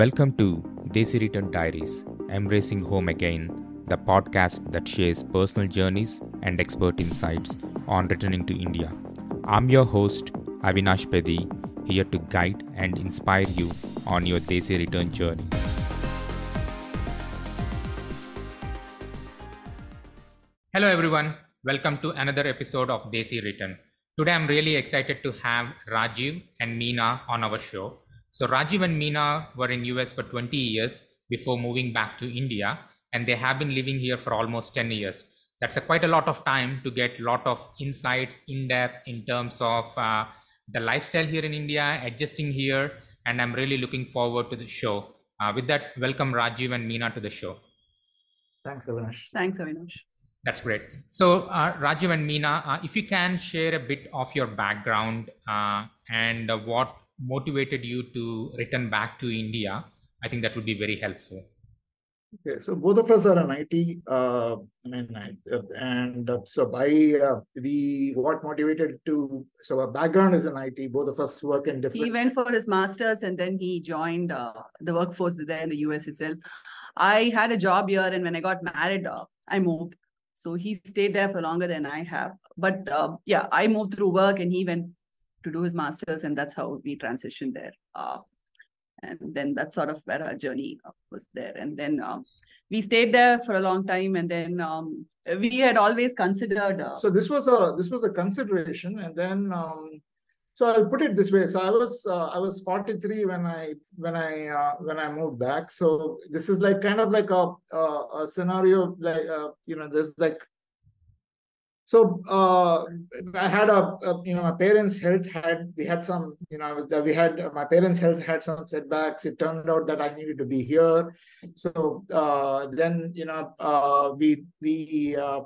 Welcome to Desi Return Diaries, Embracing Home Again, the podcast that shares personal journeys and expert insights on returning to India. I'm your host, Avinash Pedi, here to guide and inspire you on your Desi return journey. Hello, everyone. Welcome to another episode of Desi Return. Today, I'm really excited to have Rajiv and Meena on our show. So, Rajiv and Meena were in US for 20 years before moving back to India, and they have been living here for almost 10 years. That's a quite a lot of time to get a lot of insights in depth in terms of uh, the lifestyle here in India, adjusting here, and I'm really looking forward to the show. Uh, with that, welcome Rajiv and Meena to the show. Thanks, Avinash. Thanks, Avinash. That's great. So, uh, Rajiv and Meena, uh, if you can share a bit of your background uh, and uh, what motivated you to return back to India, I think that would be very helpful. Okay, so both of us are in IT. Uh, I mean, I, uh, and uh, so by uh, we what motivated to so our background is in IT. Both of us work in different. He went for his masters and then he joined uh, the workforce there in the US itself. I had a job here, and when I got married, uh, I moved. So he stayed there for longer than I have. But uh, yeah, I moved through work, and he went to do his masters, and that's how we transitioned there. Uh, and then that's sort of where our journey uh, was there. And then um, we stayed there for a long time, and then um, we had always considered. Uh, so this was a this was a consideration, and then um, so I'll put it this way. So I was uh, I was 43 when I when I uh, when I moved back. So this is like kind of like a a, a scenario like uh, you know there's like so uh, I had a, a, you know my parents' health had we had some you know we had my parents' health had some setbacks. It turned out that I needed to be here. So uh, then you know uh, we we uh,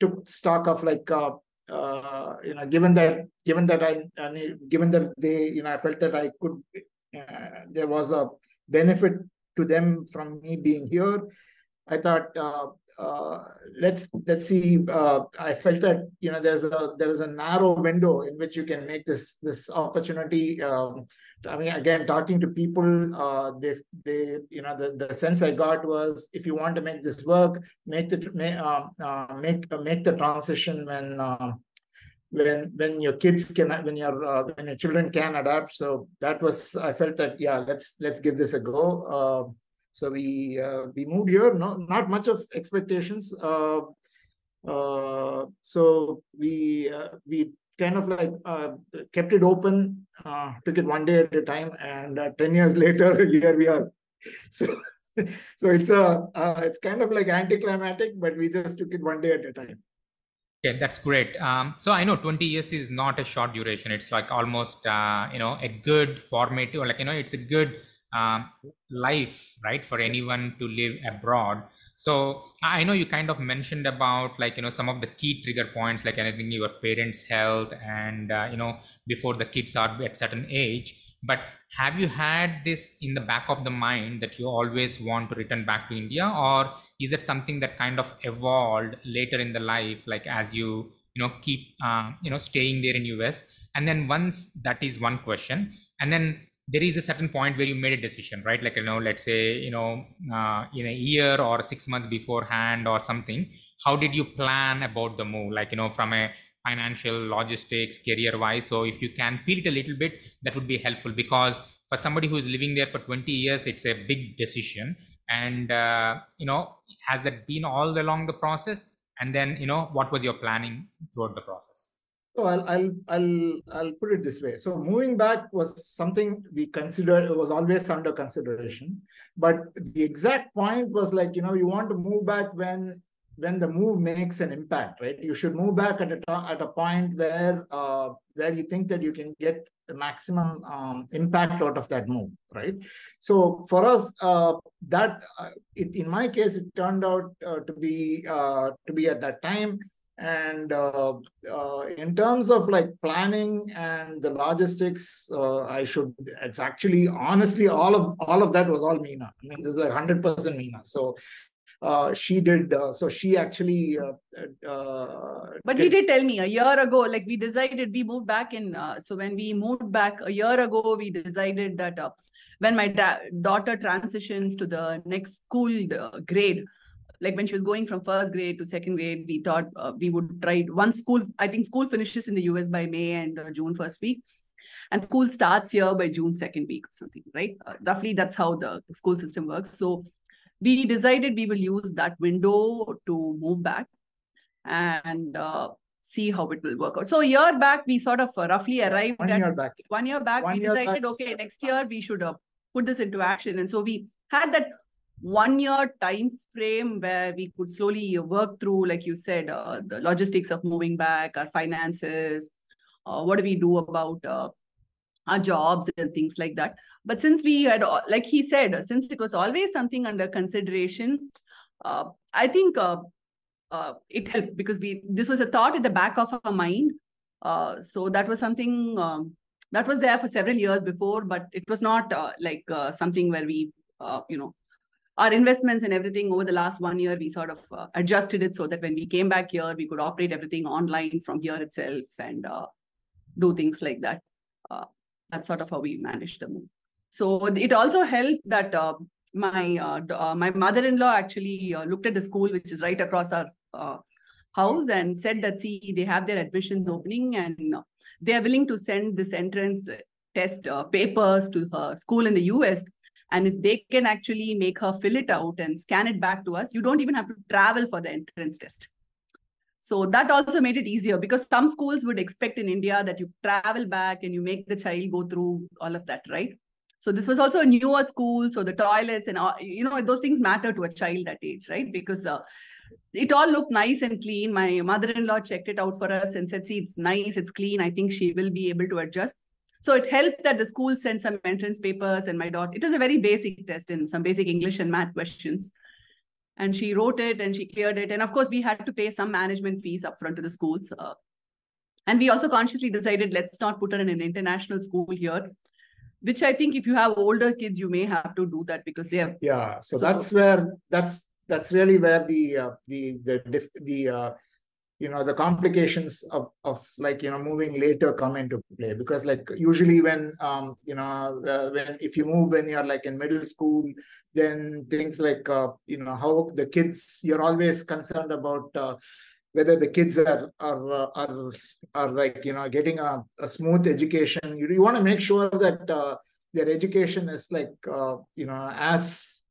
took stock of like uh, uh, you know given that given that I, I need, given that they you know I felt that I could there was a benefit to them from me being here. I thought uh, let's let's see. Uh, I felt that you know there's a there is a narrow window in which you can make this this opportunity. Um, I mean, again, talking to people, uh, they they you know the, the sense I got was if you want to make this work, make the make um, uh, make make the transition when. Um, when when your kids can when your uh, when your children can adapt so that was i felt that yeah let's let's give this a go uh, so we uh, we moved here, no, not much of expectations. Uh, uh, so we uh, we kind of like uh, kept it open, uh, took it one day at a time, and ten years later, here we are. So so it's a it's kind of like anticlimactic, but we just took it one day at a time. Okay, that's great. Um, so I know 20 years is not a short duration. It's like almost, you know, a good formative, like, you know, it's a good um, life right for anyone to live abroad so i know you kind of mentioned about like you know some of the key trigger points like anything your parents health and uh, you know before the kids are at certain age but have you had this in the back of the mind that you always want to return back to india? Or is it something that kind of evolved later in the life like as you you know keep uh, you know staying there in us and then once that is one question and then there is a certain point where you made a decision right? Like you know let's say you know uh, in a year or six months beforehand or something how did you plan about the move? Like you know from a financial logistics career wise so if you can peel it a little bit that would be helpful because for somebody who is living there for 20 years it's a big decision and uh, you know has that been all along the process and then you know what was your planning throughout the process so I'll, I'll I'll I'll put it this way. So moving back was something we considered. It was always under consideration, but the exact point was like you know you want to move back when when the move makes an impact, right? You should move back at a at a point where uh, where you think that you can get the maximum um, impact out of that move, right? So for us, uh, that uh, it, in my case, it turned out uh, to be uh, to be at that time and uh, in terms of like planning and the logistics, I should, it's actually, honestly, all of all of that was all Meena. I mean, this is like 100% Meena. So uh, she did, uh, so she actually. Uh, but he did tell me a year ago, like we decided, we moved back in, so when we moved back a year ago, we decided that when my da- daughter transitions to the next school uh, grade, like when she was going from first grade to second grade, we thought uh, we would try one school. I think school finishes in the US by May and uh, June first week, and school starts here by June second week or something, right? Uh, roughly, that's how the, the school system works. So we decided we will use that window to move back and uh, see how it will work out. So a year back, we sort of uh, roughly arrived One at year back. one year back. One we year decided, back, okay, next year we should uh, put this into action, and so we had that one year time frame where we could slowly work through, like you said, uh, the logistics of moving back, our finances, uh, what do we do about uh, our jobs and things like that. But since we had, like he said, since it was always something under consideration, uh, I think uh, uh, it helped because we this was a thought at the back of our mind. Uh, so that was something um, that was there for several years before, but it was not uh, like uh, something where we, you know, our investments and everything over the last one year, we sort of adjusted it so that when we came back here, we could operate everything online from here itself and do things like that. That's sort of how we managed the move. So it also helped that uh, my uh, uh, my mother-in-law actually uh, looked at the school, which is right across our uh, house, and said that see they have their admissions opening and they are willing to send this entrance test papers to her school in the US. And if they can actually make her fill it out and scan it back to us, you don't even have to travel for the entrance test. So that also made it easier because some schools would expect in India that you travel back and you make the child go through all of that, right? So this was also a newer school, so the toilets and all, you know those things matter to a child that age, right? Because uh, it all looked nice and clean. My mother-in-law checked it out for us and said, "See, it's nice, it's clean. I think she will be able to adjust." So it helped that the school sent some entrance papers, and my daughter. It was a very basic test and some basic English and math questions and she wrote it and she cleared it. And of course, we had to pay some management fees upfront to the schools. Uh, and we also consciously decided let's not put her in an international school here, which I think if you have older kids, you may have to do that because they have. Yeah, so, So- that's where that's that's really where the uh, the the the uh, you know the complications of of like you know moving later come into play. Because like usually when um you know uh, when if you move when you're like in middle school then things like uh, you know how the kids you're always concerned about uh, whether the kids are are uh, are are like you know getting a, a smooth education. You, you want to make sure that uh, their education is like uh, you know as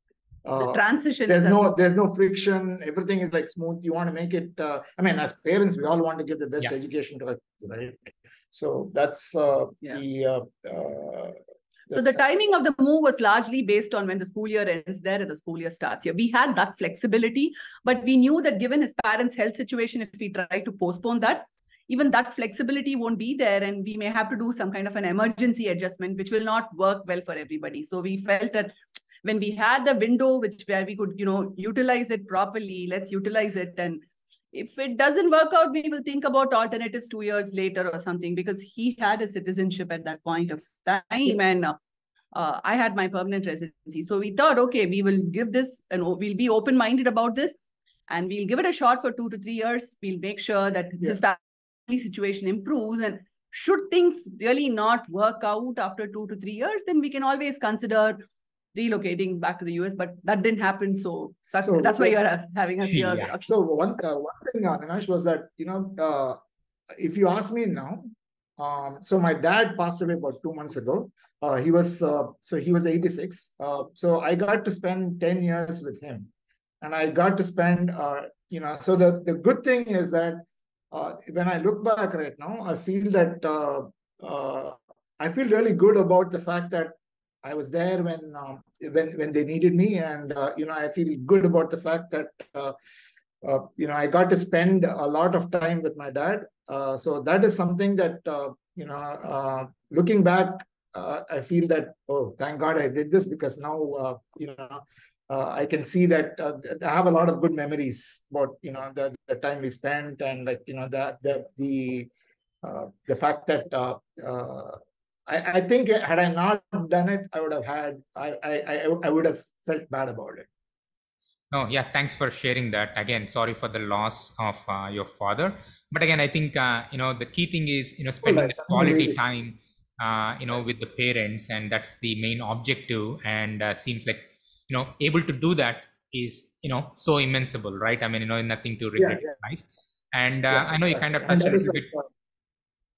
uh, transition there's is a- no there's no friction everything is like smooth you want to make it uh, i mean as parents we all want to give the best Yeah. education to our kids right so that's uh, Yeah. the uh, uh, So the timing of the move was largely based on when the school year ends there and the school year starts here. We had that flexibility, but we knew that given his parents' health situation, if we try to postpone that, even that flexibility won't be there, and we may have to do some kind of an emergency adjustment, which will not work well for everybody. So we felt that when we had the window which where we could, you know, utilize it properly, let's utilize it and if it doesn't work out, we will think about alternatives two years later or something because he had a citizenship at that point of time and uh, uh, I had my permanent residency. So we thought, okay, we will give this and we'll be open minded about this and we'll give it a shot for two to three years. We'll make sure that his family situation improves. And should things really not work out after two to three years, then we can always consider relocating back to the US. But that didn't happen. So, such, So, that's why you're having us here. Yeah. So one uh, one thing, uh, Minash, was that you know, uh, if you ask me now, um, so my dad passed away about two months ago. Uh, he was uh, so he was 86. Uh, so I got to spend 10 years with him, and I got to spend, uh, you know, so the the good thing is that uh, when I look back right now, I feel that uh, uh, I feel really good about the fact that I was there when um, when when they needed me, and uh, you know I feel good about the fact that uh, uh, you know I got to spend a lot of time with my dad. Uh, so that is something that uh, you know uh, looking back, I feel that oh thank God I did this because now you know. I can see that I have a lot of good memories about you know the, the time we spent and like you know the the the the fact that I, I think had I not done it, I would have had I I I, would have felt bad about it. No, yeah, thanks for sharing that. Again, sorry for the loss of uh, your father. But again, I think uh, you know the key thing is you know spending the quality time uh, you know with the parents and that's the main objective and uh, seems like you know able to do that is you know so immensible right i mean you know nothing to regret yeah. right and uh, Yeah, i know you kind of touched a little bit point.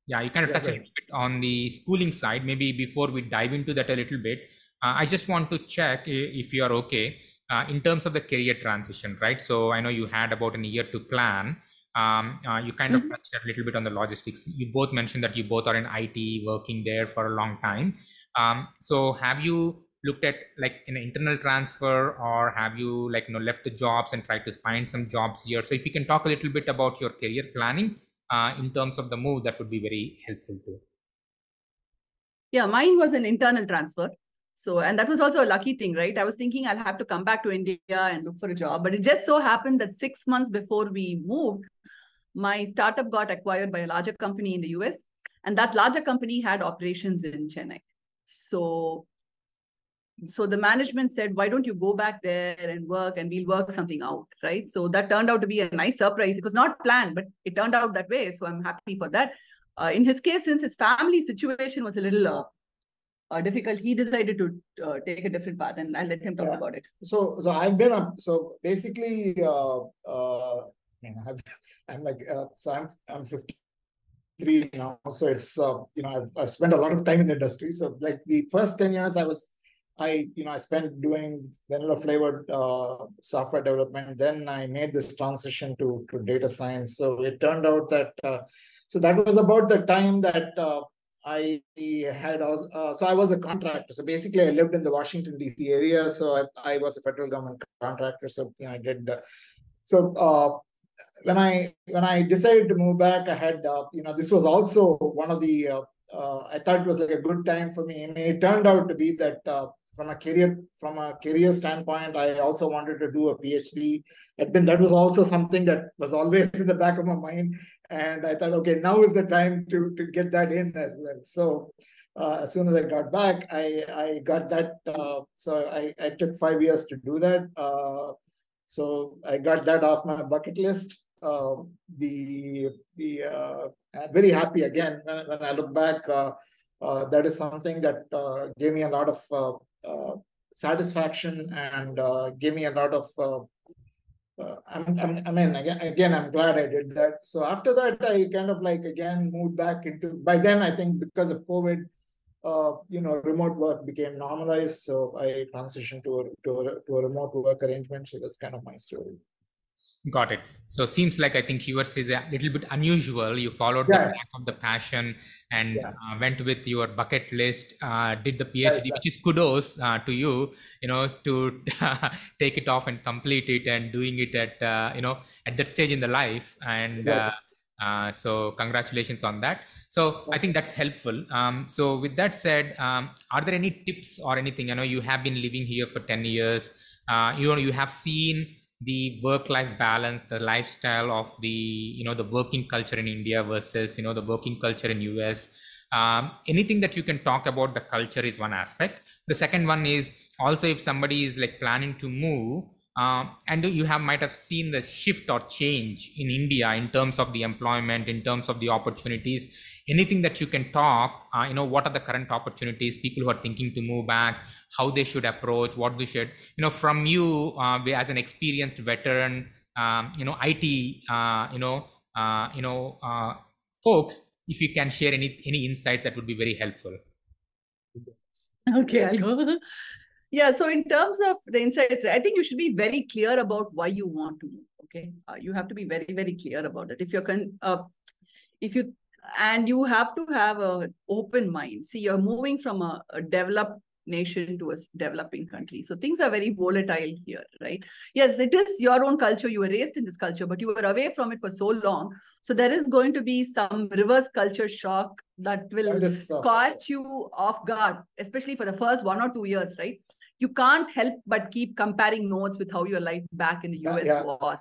Yeah, you kind of Yeah, touched a little bit on the schooling side. Maybe before we dive into that a little bit, uh, I just want to check if you are okay uh, in terms of the career transition, right? So I know you had about a year to plan. Um, uh, you kind Mhm. of touched a little bit on the logistics. You both mentioned that you both are in IT, working there for a long time. Um, so have you looked at like an internal transfer, or have you like you know left the jobs and tried to find some jobs here? So if you can talk a little bit about your career planning uh, in terms of the move, that would be very helpful too. Yeah, mine was an internal transfer. So, and that was also a lucky thing, right? I was thinking I'll have to come back to India and look for a job. But it just so happened that six months before we moved, my startup got acquired by a larger company in the US. And that larger company had operations in Chennai. So, so the management said, why don't you go back there and work and we'll work something out, right? So that turned out to be a nice surprise. It was not planned, but it turned out that way. So I'm happy for that. Uh, in his case, since his family situation was a little uh, uh, difficult, he decided to uh, take a different path, and I'll let him talk Yeah. about it. So, so I've been up. So basically, uh, uh, I I'm like, uh, so I'm I'm 53 now. So it's uh, you know, I've, I've spent a lot of time in the industry. So like the first 10 years, I was, I you know, I spent doing vanilla flavored uh, software development. Then I made this transition to to data science. So it turned out that, uh, so that was about the time that. Uh, I had uh, so I was a contractor. So basically, I lived in the Washington D.C. area. So I, I was a federal government contractor. So you know, I did. Uh, so uh, when I when I decided to move back, I had uh, you know this was also one of the I thought it was like a good time for me. I mean, it turned out to be that from a career from a career standpoint, I also wanted to do a PhD. Been that was also something that was always in the back of my mind and I thought, okay, now is the time to to get that in as well. So uh, as soon as I got back, I I got that. Uh, so I I took five years to do that. Uh, so I got that off my bucket list. Uh, the the uh, very happy again when, when I look back. Uh, uh, that is something that uh, gave me a lot of uh, uh, satisfaction and uh, gave me a lot of uh, uh, I'm, I'm, I mean, again, again, I'm glad I did that. So after that, I kind of like again moved back into. By then, I think because of COVID, uh, you know, remote work became normalized. So I transitioned to a, to a to a remote work arrangement. So that's kind of my story. Got it. So seems like I think yours is a little bit unusual. You followed Yeah. the track of the passion and Yeah. uh, went with your bucket list. Uh, did the PhD, exactly. which is kudos uh, to you. You know to take it off and complete it and doing it at uh, you know at that stage in the life. And Yeah. uh, uh, so congratulations on that. So I think that's helpful. Um, so with that said, um, are there any tips or anything? I know you have been living here for ten years. Uh, you know you have seen the work life balance the lifestyle of the you know the working culture in india versus you know the working culture in us um, anything that you can talk about the culture is one aspect. The second one is also if somebody is like planning to move um, and you have might have seen the shift or change in india in terms of the employment in terms of the opportunities anything that you can talk uh, you know what are the current opportunities people who are thinking to move back how they should approach what we should you know from you uh, as an experienced veteran um, you know it uh, you know uh, you know uh, folks if you can share any any insights that would be very helpful Okay, I'll go. Yeah, so in terms of the insights, I think you should be very clear about why you want to move. Okay, uh, you have to be very, very clear about it. If you're con, if you and you have to have a open mind. See, you're moving from a, a developed nation to a developing country, so things are very volatile here, right? Yes, it is your own culture. You were raised in this culture, but you were away from it for so long. So there is going to be some reverse culture shock that will That uh, you off guard, especially for the first one or two years, right? You can't help but keep comparing notes with how your life back in the Yeah, US yeah. was.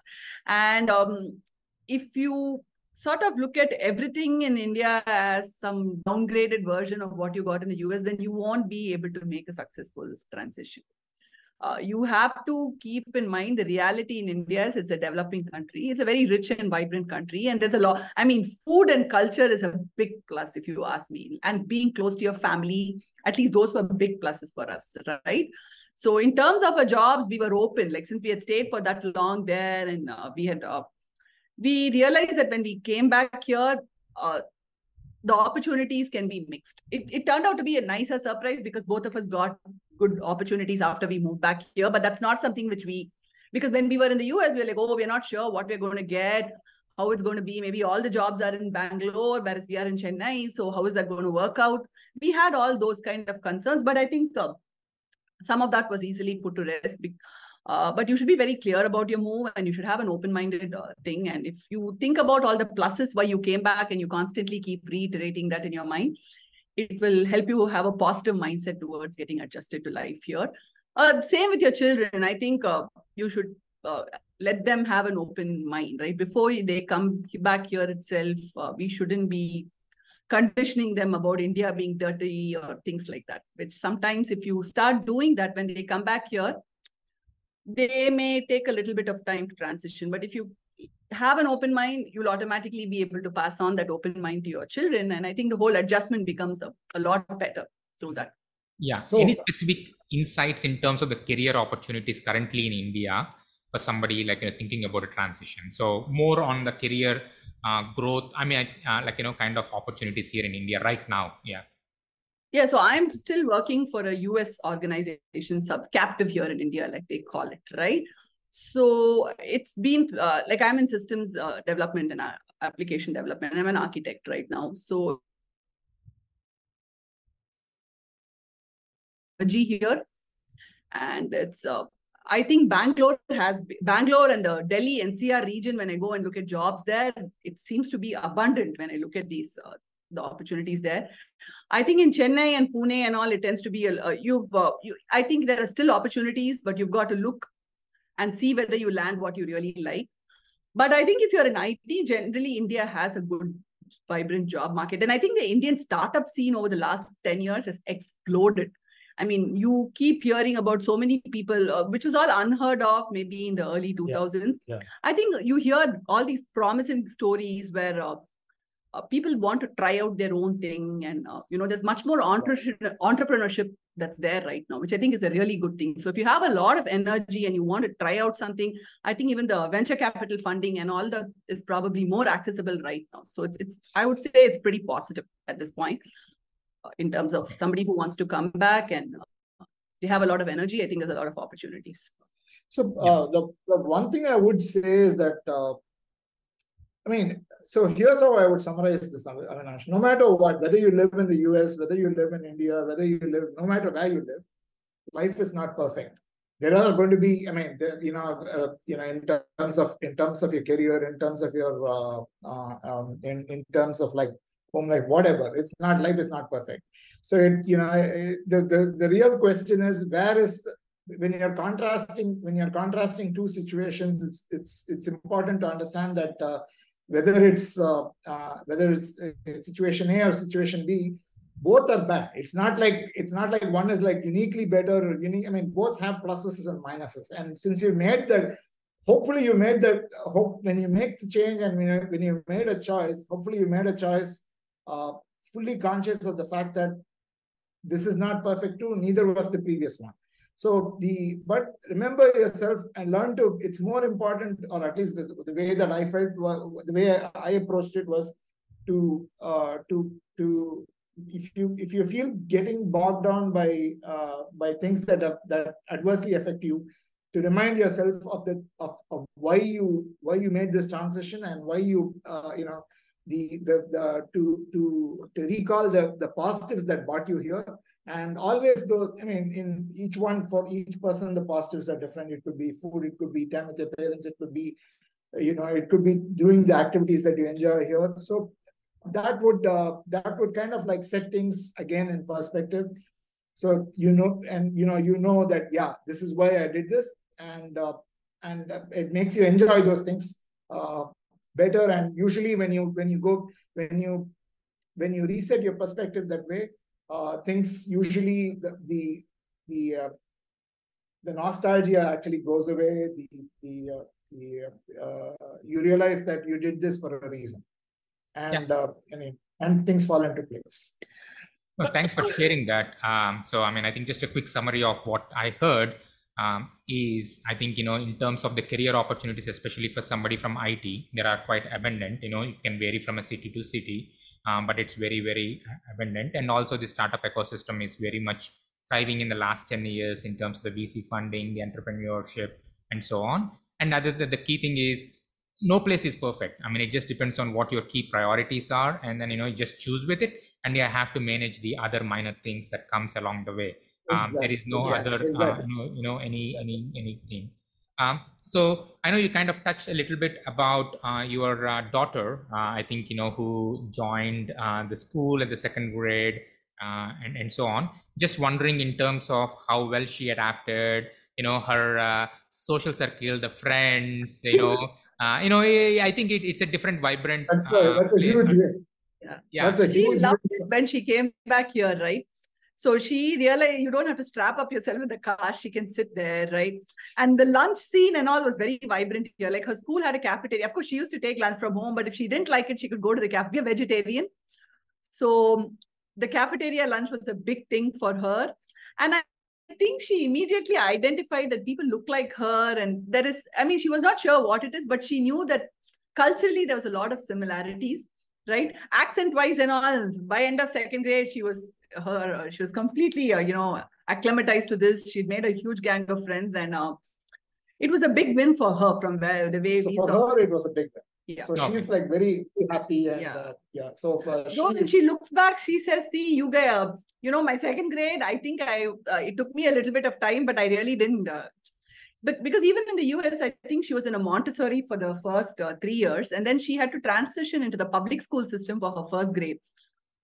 And um, if you sort of look at everything in India as some downgraded version of what you got in the US, then you won't be able to make a successful transition. uh, you have to keep in mind the reality in India is it's a developing country. It's a very rich and vibrant country. And there's a lot, I mean, food and culture is a big plus, if you ask me. And being close to your family, at least those were big pluses for us, right? So in terms of our jobs, we were open. Like since we had stayed for that long there and uh, we had, uh, we realized that when we came back here, uh, the opportunities can be mixed. It, it turned out to be a nicer surprise because both of us got good opportunities after we moved back here. But that's not something which we, because when we were in the US, we were like, oh, we're not sure what we're going to get, how it's going to be. Maybe all the jobs are in Bangalore, whereas we are in Chennai. So how is that going to work out? We had all those kind of concerns, but I think uh, some of that was easily put to rest. Uh, but you should be very clear about your move and you should have an open-minded uh, thing. And if you think about all the pluses why you came back and you constantly keep reiterating that in your mind it will help you have a positive mindset towards getting adjusted to life here. Uh, same with your children. I think uh, you should uh, let them have an open mind right? Before they come back here itself we shouldn't be conditioning them about india being dirty or things like that which sometimes if you start doing that when they come back here they may take a little bit of time to transition. But if you have an open mind, you'll automatically be able to pass on that open mind to your children. And I think the whole adjustment becomes a, a lot better through that. Yeah. So, Any specific insights in terms of the career opportunities currently in India for somebody like you know, thinking about a transition? So more on the career uh, growth. I mean, uh, like you know, kind of opportunities here in India right now. Yeah. Yeah, so I'm still working for a US organization, sub captive here in India, like they call it, right? So it's been uh, like I'm in systems uh, development and uh, application development. I'm an architect right now. So G here, and it's uh, I think Bangalore has Bangalore and the Delhi NCR region. When I go and look at jobs there, it seems to be abundant when I look at these uh, the opportunities there. I think in Chennai and Pune and all, it tends to be a, you've. Uh, you, I think there are still opportunities, but you've got to look and see whether you land what you really like. But I think if you're in IT, generally India has a good, vibrant job market, and I think the Indian startup scene over the last ten years has exploded. I mean, you keep hearing about so many people, uh, which was all unheard of maybe in the early 2000s. Yeah. Yeah. I think you hear all these promising stories where uh, uh, people want to try out their own thing and uh, you know there's much more entrepreneurship, entrepreneurship that's there right now which i think is a really good thing. So if you have a lot of energy and you want to try out something i think even the venture capital funding and all that is probably more accessible right now. So it's, it's i would say it's pretty positive at this point uh, in terms of somebody who wants to come back and uh, they have a lot of energy i think there's a lot of opportunities. So uh, the, the one thing i would say is that uh, I mean, so here's how I would summarize this, Avinash. No matter what, whether you live in the US, whether you live in India, whether you live, no matter where you live, life is not perfect. There are going to be, I mean, there, you know, uh, you know, in terms of in terms of your career, in terms of your, uh, uh, um, in in terms of like home life, whatever. It's not life is not perfect. So it, you know, the the the real question is where is when you're contrasting when you're contrasting two situations, it's it's it's important to understand that uh, whether it's uh, uh, whether it's situation A or situation B, both are bad. It's not like it's not like one is like uniquely better or unique. I mean, both have pluses and minuses. And since you made that, hopefully you made that. Hope when you make the change and when you, when you made a choice, hopefully you made a choice uh, fully conscious of the fact that this is not perfect too. Neither was the previous one. So the but remember yourself and learn to. It's more important, or at least the, the way that I felt, the way I, approached it was to uh, to to if you if you feel getting bogged down by uh, by things that that adversely affect you, to remind yourself of the of, of why you why you made this transition and why you uh, you know the the the to to to recall the the positives that brought you here and always though, I mean, in each one for each person, the positives are different. It could be food, it could be time with your parents, it could be, you know, it could be doing the activities that you enjoy here. So that would uh, that would kind of like set things again in perspective. So you know, and you know, you know that yeah, this is why I did this, and uh, and uh, it makes you enjoy those things uh, better. And usually, when you when you go when you when you reset your perspective that way, uh, things usually the the, the uh, the nostalgia actually goes away. The the, uh, the uh, you realize that you did this for a reason, and Yeah. uh, and, and things fall into place. Well, thanks for sharing that. Um, so, I mean, I think just a quick summary of what I heard um, is I think, you know, in terms of the career opportunities, especially for somebody from IT, there are quite abundant. You know, it can vary from a city to city, um, but it's very, very abundant. And also, the startup ecosystem is very much thriving in the last 10 years in terms of the VC funding, the entrepreneurship, and so on. And other the, the key thing is no place is perfect. I mean, it just depends on what your key priorities are, and then you know, you just choose with it, and you have to manage the other minor things that comes along the way. Um, there is no Exactly, other, uh, exactly. you, know, you know, any any anything. Um, so I know you kind of touched a little bit about uh, your uh, daughter. Uh, I think you know who joined uh, the school at the second grade, uh, and and so on. Just wondering in terms of how well she adapted. You know her uh, social circle, the friends. You know, uh, you know. I I think it, it's a different, vibrant. That's a, uh, that's a huge win. Yeah, That's a she huge loved it when she came back here, right? So she realized you don't have to strap up yourself in the car. She can sit there, right? And the lunch scene and all was very vibrant here. Like her school had a cafeteria. Of course, she used to take lunch from home, but if she didn't like it, she could go to the cafe. Be a vegetarian. So the cafeteria lunch was a big thing for her. And I think she immediately identified that people look like her. And there is, I mean, she was not sure what it is, but she knew that culturally there was a lot of similarities right accent wise and all by end of second grade she was her she was completely uh, you know acclimatized to this she'd made a huge gang of friends and uh, it was a big win for her from where the way So for saw her, it was a big win. yeah So Okay. she's like very happy and Yeah. uh, yeah. So for so when she, she looks back she says see you guys uh, you know my second grade i think i uh, it took me a little bit of time but i really didn't uh, but because even in the us i think she was in a montessori for the first uh, three years and then she had to transition into the public school system for her first grade.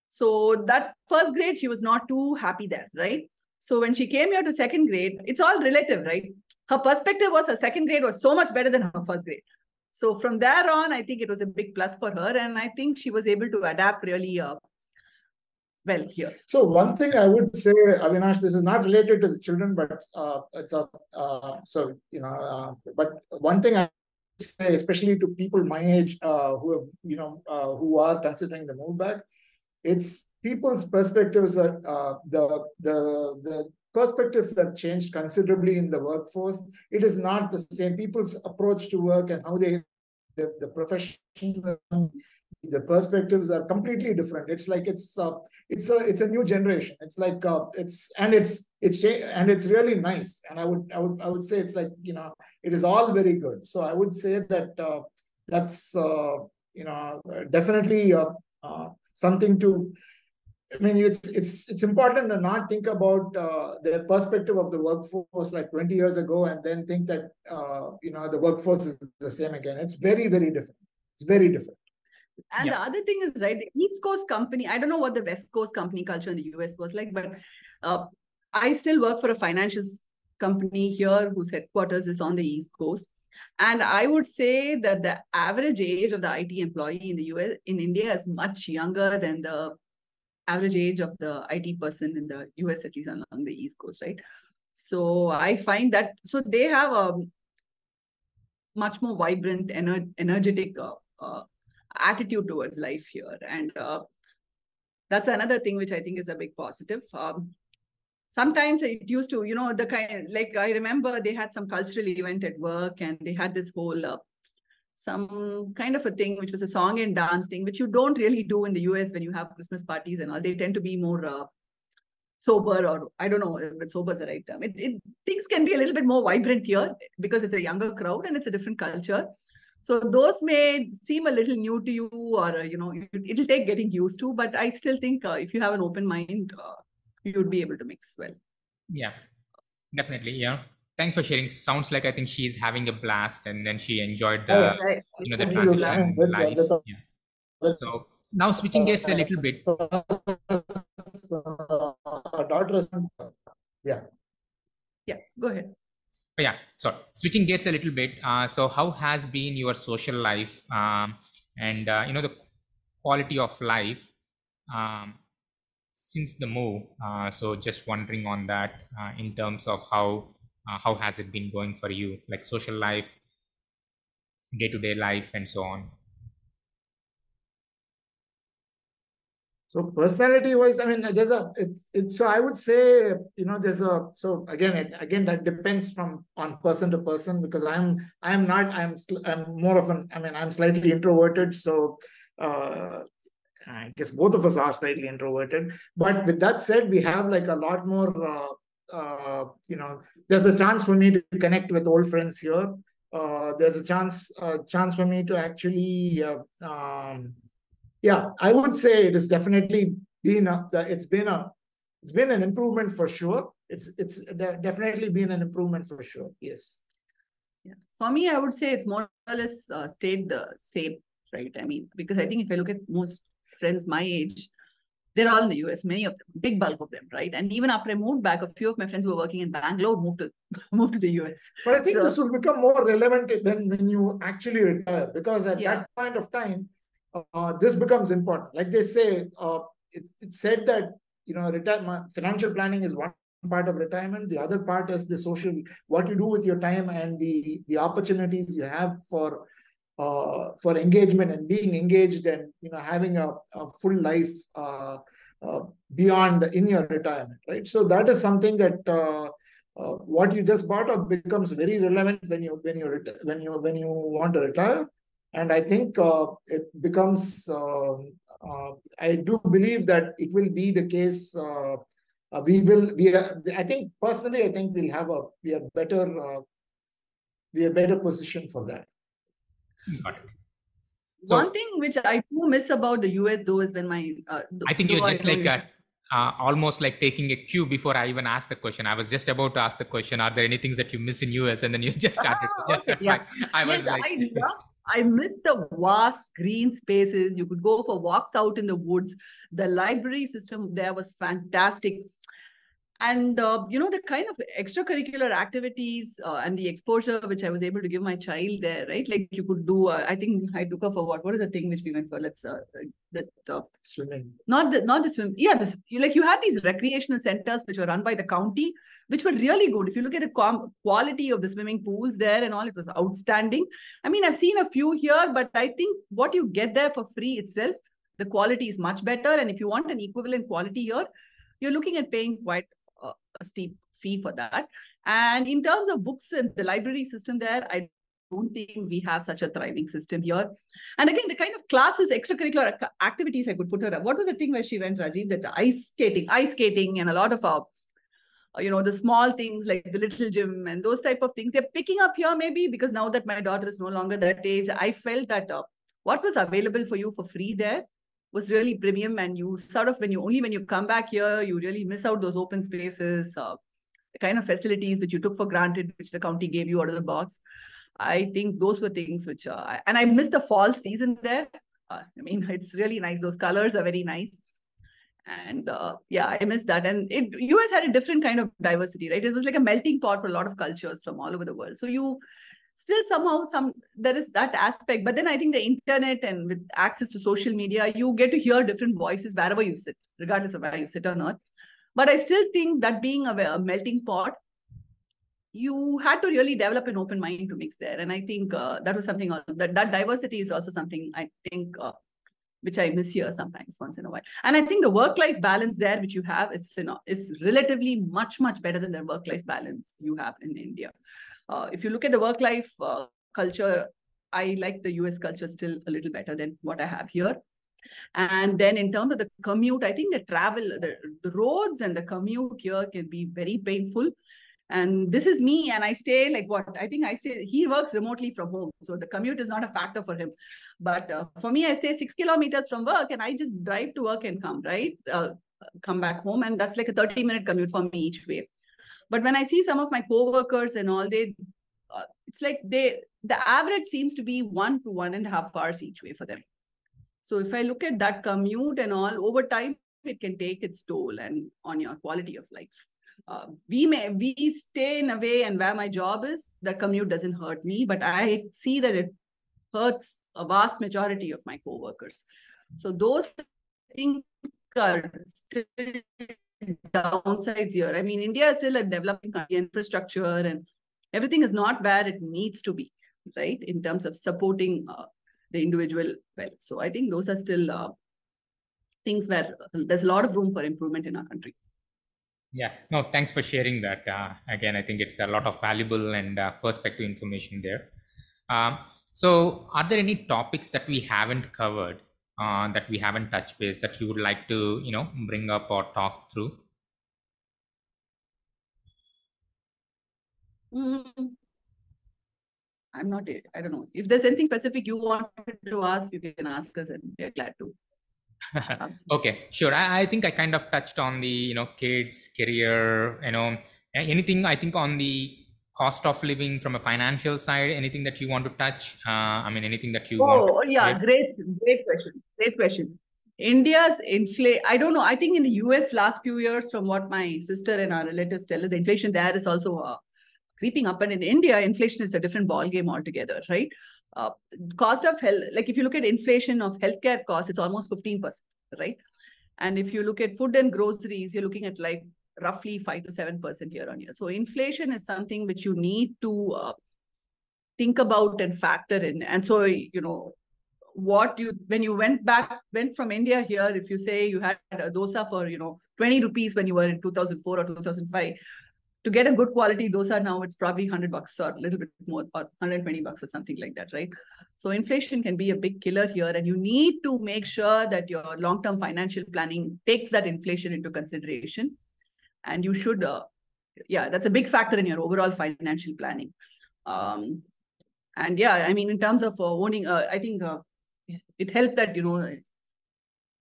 So that first grade she was not too happy there right? So when she came here to second grade it's all relative right? Her perspective was her second grade was so much better than her first grade. So from there on i think it was a big plus for her and i think she was able to adapt really uh, well here so one thing I would say, Avinash, this is not related to the children, but uh, it's a uh, so you know. Uh, but one thing I say, especially to people my age uh, who have you know uh, who are considering the move back, it's people's perspectives are uh, the the the perspectives have changed considerably in the workforce. It is not the same. People's approach to work and how they the, the profession the perspectives are completely different it's like it's uh, it's a it's a new generation it's like uh, it's and it's it's and it's really nice and i would i would i would say it's like you know it is all very good so i would say that uh, that's uh, you know definitely uh, uh, something to I mean, it's it's it's important to not think about uh, the perspective of the workforce like 20 years ago, and then think that uh, you know the workforce is the same again. It's very very different. It's very different. And Yeah. the other thing is, right, the East Coast company, I don't know what the West Coast company culture in the US was like, but uh, I still work for a financial company here whose headquarters is on the East Coast. And I would say that the average age of the IT employee in the US, in India, is much younger than the average age of the IT person in the US, at least along the East Coast, right? So I find that, so they have a much more vibrant, ener- energetic uh, uh, attitude towards life here. And uh, that's another thing which I think is a big positive. Um, sometimes it used to, you know, the kind like I remember they had some cultural event at work and they had this whole uh, some kind of a thing which was a song and dance thing, which you don't really do in the US when you have Christmas parties and all. They tend to be more uh, sober or I don't know if sober is the right term. It, it things can be a little bit more vibrant here because it's a younger crowd and it's a different culture. So those may seem a little new to you, or uh, you know, it, it'll take getting used to. But I still think uh, if you have an open mind, uh, you would be able to mix well. Yeah, definitely. Yeah. Thanks for sharing. Sounds like I think she's having a blast, and then she enjoyed the Oh, Right. you know the Absolutely. transition With- life. Yeah. So now switching gears a little bit. Uh, our daughter is Yeah, go ahead. Yeah, so switching gears a little bit. Uh, so how has been your social life um, and uh, you know the quality of life um, since the move? Uh, so just wondering on that uh, in terms of how uh, how has it been going for you like social life day-to-day life and so on So personality wise, I mean, there's a it's it's so I would say you know there's a so again it, again that depends from on person to person because I'm I'm not I'm I'm more of an I mean I'm slightly introverted so uh, I guess both of us are slightly introverted. But with that said, we have like a lot more uh, uh, you know there's a chance for me to connect with old friends here. Uh, there's a chance uh, chance for me to actually uh, um, yeah, I would say it has definitely been a, it's been a it's been an improvement for sure. It's it's definitely been an improvement for sure. Yes. Yeah. For me, I would say it's more or less uh, stayed the same, right? I mean, because I think if I look at most friends my age, they're all in the US, many of them, big bulk of them, right? And even after I moved back, a few of my friends who were working in Bangalore moved to moved to the US. But I think so, this will become more relevant than when you actually retire, because at yeah. that point of time, uh, this becomes important. Like they say, uh, it's, it's said that you know retirement financial planning is one part of retirement. The other part is the social, what you do with your time and the the opportunities you have for uh, for engagement and being engaged and you know having a, a full life uh, uh, beyond in your retirement, right? So that is something that. Uh, uh, what you just brought up becomes very relevant when you when you when you when you want to retire and I think uh, it becomes, uh, uh, I do believe that it will be the case. Uh, uh, we will, we are, I think personally, I think we'll have a, we are better, uh, we are better position for that. Got it. So, One thing which I do miss about the US though is when my. I think you're just like a, uh, almost like taking a cue before I even asked the question. I was just about to ask the question: Are there any things that you miss in US? And then you just started. Ah, so yes, okay, that's yeah. I was yes, like, I love, I miss the vast green spaces. You could go for walks out in the woods. The library system there was fantastic. And, uh, you know, the kind of extracurricular activities uh, and the exposure which I was able to give my child there, right? Like you could do, uh, I think I took her for what? What is the thing which we went for? Let's, uh, that, uh, swimming. Not the, not the swim. Yeah, this, like you had these recreational centers which were run by the county which were really good. If you look at the quality of the swimming pools there and all, it was outstanding. I mean, I've seen a few here, but I think what you get there for free itself, the quality is much better. And if you want an equivalent quality here, you're looking at paying quite steep fee for that. And in terms of books and the library system there, I don't think we have such a thriving system here. And again, the kind of classes, extracurricular activities I could put her up. What was the thing where she went, Rajiv? That ice skating, ice skating, and a lot of uh, uh, you know the small things like the little gym and those type of things they're picking up here maybe because now that my daughter is no longer that age i felt that uh, what was available for you for free there was really premium and you sort of when you only when you come back here you really miss out those open spaces uh, the kind of facilities which you took for granted which the county gave you out of the box. I think those were things which uh, and i missed the fall season there. Uh, i mean it's really nice. Those colors are very nice. And uh, yeah i miss that. And it us had a different kind of diversity right? It was like a melting pot for a lot of cultures from all over the world. So you still somehow some there is that aspect but then i think the internet and with access to social media you get to hear different voices wherever you sit regardless of where you sit or not but i still think that being a, a melting pot you had to really develop an open mind to mix there and i think uh, that was something that that diversity is also something i think uh, which I miss here sometimes once in a while. And I think the work-life balance there, which you have, is is relatively much much better than the work-life balance you have in India. Uh, if you look at the work-life uh, culture, I like the US culture still a little better than what I have here. And then in terms of the commute, I think the travel, the, the roads and the commute here can be very painful. And this is me and i stay like what? I think i stay he works remotely from home so the commute is not a factor for him. But uh, for me i stay six kilometers from work and i just drive to work and come right? Uh, come back home and that's like a 30 minute commute for me each way but when i see some of my co-workers and all they uh, it's like they the average seems to be one to one and a half hours each way for them. So if i look at that commute and all over time it can take its toll and on your quality of life. Uh, we may we stay in a way and where my job is the commute doesn't hurt me but i see that it hurts a vast majority of my co-workers. So those things are still downsides here. I mean, India is still a developing country, infrastructure and everything is not where it needs to be, right? In terms of supporting uh, the individual well. So I think those are still uh, things where there's a lot of room for improvement in our country. Yeah, no, thanks for sharing that. Uh, again, I think it's a lot of valuable and uh, perspective information there. Um, so, are there any topics that we haven't covered, uh, that we haven't touched base, that you would like to, you know, bring up or talk through? Mm, I'm not. I don't know if there's anything specific you wanted to ask. You can ask us, and we're glad to. okay, sure. I, I think I kind of touched on the, you know, kids, career, you know, anything I think on the cost of living from a financial side, anything that you want to touch? Uh, I mean, anything that you oh, want? yeah, great, great question. Great question. India's inflation, I don't know. I think in the US last few years, from what my sister and our relatives tell us, inflation there is also uh, creeping up. And in India, inflation is a different ballgame altogether, right? Uh, cost of health, like if you look at inflation of healthcare costs, it's almost 15%, right? And if you look at food and groceries, you're looking at like roughly 5 to 7% year on year. So inflation is something which you need to uh, think about and factor in. And so, you know, what you, when you went back, went from India here, if you say you had a dosa for, you know, 20 rupees when you were in 2004 or 2005, to get a good quality dosa now it's probably 100 bucks or a little bit more or 120 bucks or something like that right so inflation can be a big killer here and you need to make sure that your long-term financial planning takes that inflation into consideration and you should uh, yeah that's a big factor in your overall financial planning um, and yeah i mean in terms of uh, owning uh, i think uh, it helped that you know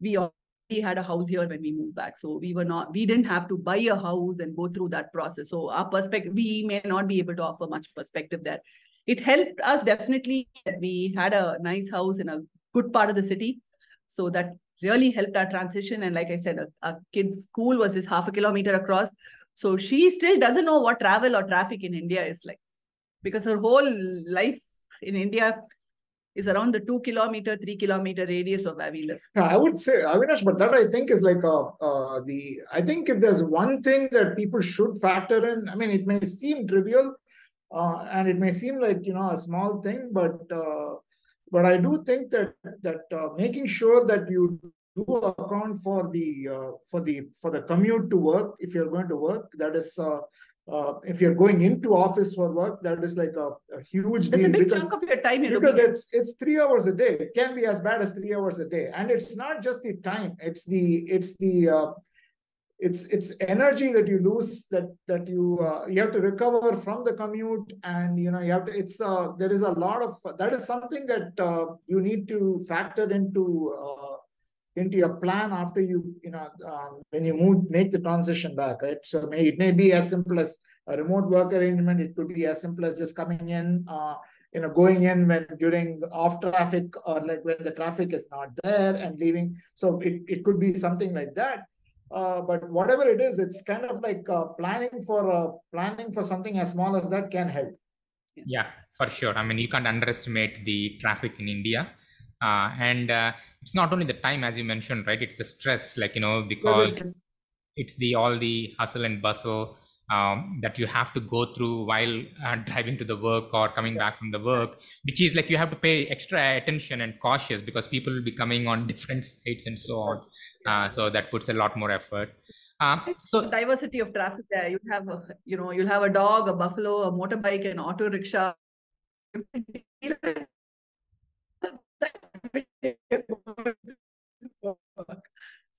we we had a house here when we moved back. So we were not, we didn't have to buy a house and go through that process. So our perspective, we may not be able to offer much perspective there. It helped us definitely that we had a nice house in a good part of the city. So that really helped our transition. And like I said, our kid's school was just half a kilometer across. So she still doesn't know what travel or traffic in India is like because her whole life in India is around the two kilometer, three kilometer radius of where we live. I would say, Avinash, but that I think is like a, uh, the, I think if there's one thing that people should factor in, I mean, it may seem trivial uh, and it may seem like, you know, a small thing, but, uh, but I do think that, that uh, making sure that you do account for the, uh, for the, for the commute to work, if you're going to work, that is, uh, uh, if you're going into office for work, that is like a, a huge That's deal. a big because, chunk of your time. because it's it's three hours a day. It can be as bad as three hours a day, and it's not just the time. It's the it's the uh, it's it's energy that you lose that that you uh, you have to recover from the commute, and you know you have to. It's uh, there is a lot of that is something that uh, you need to factor into. Uh, into your plan after you you know um, when you move make the transition back right so may, it may be as simple as a remote work arrangement it could be as simple as just coming in uh, you know going in when during off traffic or like when the traffic is not there and leaving so it, it could be something like that uh, but whatever it is it's kind of like uh, planning for uh, planning for something as small as that can help. Yeah for sure. I mean you can't underestimate the traffic in india. Uh, and uh, it's not only the time as you mentioned right? It's the stress like you know because it's the all the hustle and bustle um, that you have to go through while uh, driving to the work or coming back from the work which is like you have to pay extra attention and cautious because people will be coming on different states and so on. Uh, so that puts a lot more effort. Um, so diversity of traffic there. You have a you know you'll have a dog a buffalo a motorbike an auto rickshaw.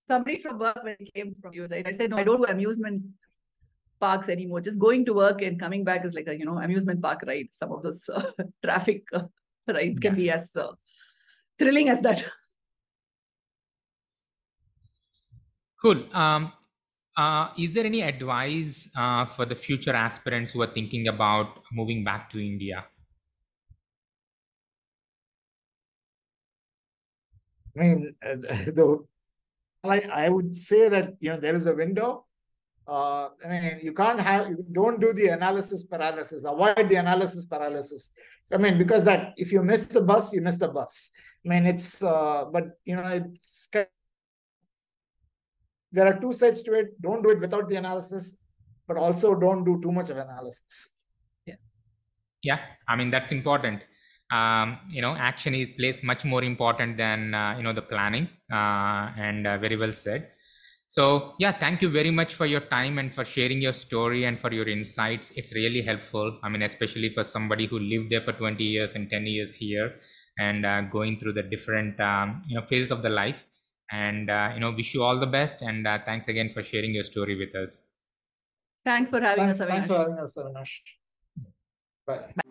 Somebody from work when he came from USA, I said, no, I don't do amusement parks anymore. Just going to work and coming back is like a, you know, amusement park ride. Some of those uh, traffic uh, rides can Yeah. be as uh, thrilling as that. Cool. Um, uh, is there any advice uh, for the future aspirants who are thinking about moving back to India? I mean, uh, the I I would say that you know there is a window. Uh, I mean, you can't have you don't do the analysis paralysis. Avoid the analysis paralysis. I mean, because that if you miss the bus, you miss the bus. I mean, it's uh, but you know it's there are two sides to it. Don't do it without the analysis, but also don't do too much of analysis. Yeah. Yeah. I mean, that's important. Um, you know, action is plays much more important than, uh, you know, the planning uh, and uh, very well said. So yeah, thank you very much for your time and for sharing your story and for your insights. It's really helpful. I mean, especially for somebody who lived there for 20 years and 10 years here and uh, going through the different um, you know phases of the life. And uh, you know, wish you all the best. And uh, thanks again for sharing your story with us. Thanks for having Thanks, us. thanks for having us, Avinash. Bye.